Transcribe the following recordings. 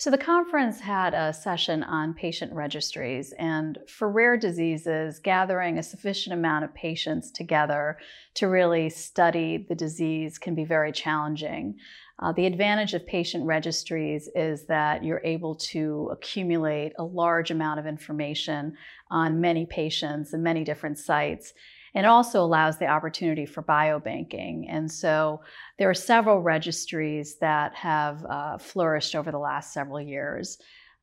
So, the conference had a session on patient registries, and for rare diseases, gathering a sufficient amount of patients together to really study the disease can be very challenging. Uh, the advantage of patient registries is that you're able to accumulate a large amount of information on many patients and many different sites. And it also allows the opportunity for biobanking. And so there are several registries that have uh, flourished over the last several years.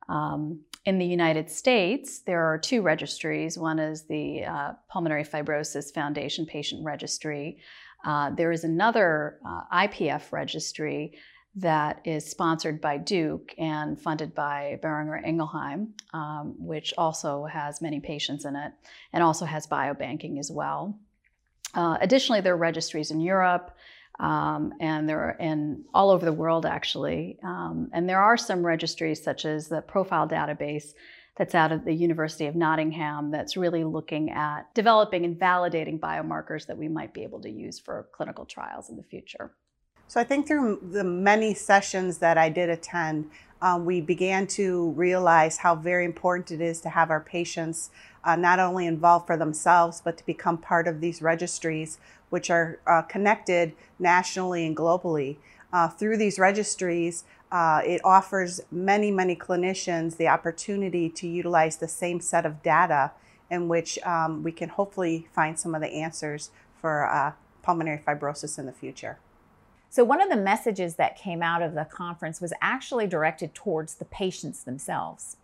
Um, in the United States, there are two registries. One is the uh, Pulmonary Fibrosis Foundation Patient Registry. Uh, there is another uh, IPF registry that is sponsored by Duke and funded by Boehringer Ingelheim, um, which also has many patients in it and also has biobanking as well. Uh, additionally, there are registries in Europe um, and they're in all over the world actually. Um, and there are some registries such as the Profile Database that's out of the University of Nottingham that's really looking at developing and validating biomarkers that we might be able to use for clinical trials in the future. So I think through the many sessions that I did attend, um, we began to realize how very important it is to have our patients uh, not only involved for themselves, but to become part of these registries, which are uh, connected nationally and globally. Uh, through these registries, uh, it offers many, many clinicians the opportunity to utilize the same set of data in which um, we can hopefully find some of the answers for uh, pulmonary fibrosis in the future. So, one of the messages that came out of the conference was actually directed towards the patients themselves.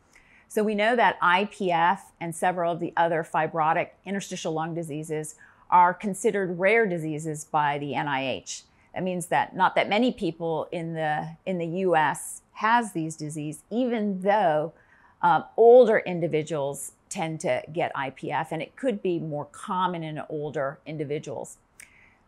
So, we know that IPF and several of the other fibrotic interstitial lung diseases are considered rare diseases by the NIH. That means that not that many people in the in the U.S. has these diseases, even though um, older individuals tend to get IPF, and it could be more common in older individuals.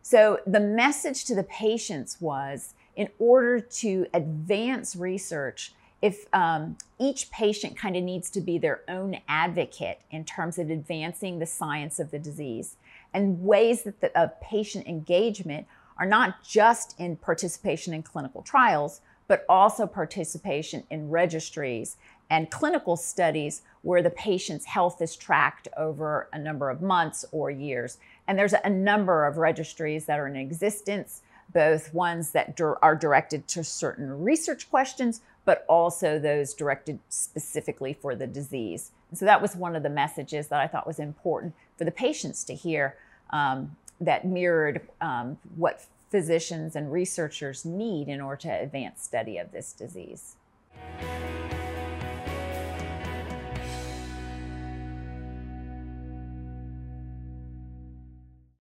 So the message to the patients was, in order to advance research, if um, each patient kind of needs to be their own advocate in terms of advancing the science of the disease. And ways that the, patient engagement are not just in participation in clinical trials, but also participation in registries and clinical studies where the patient's health is tracked over a number of months or years. And there's a number of registries that are in existence, both ones that are directed to certain research questions, but also those directed specifically for the disease. And so that was one of the messages that I thought was important for the patients to hear um, that mirrored um, what physicians and researchers need in order to advance study of this disease.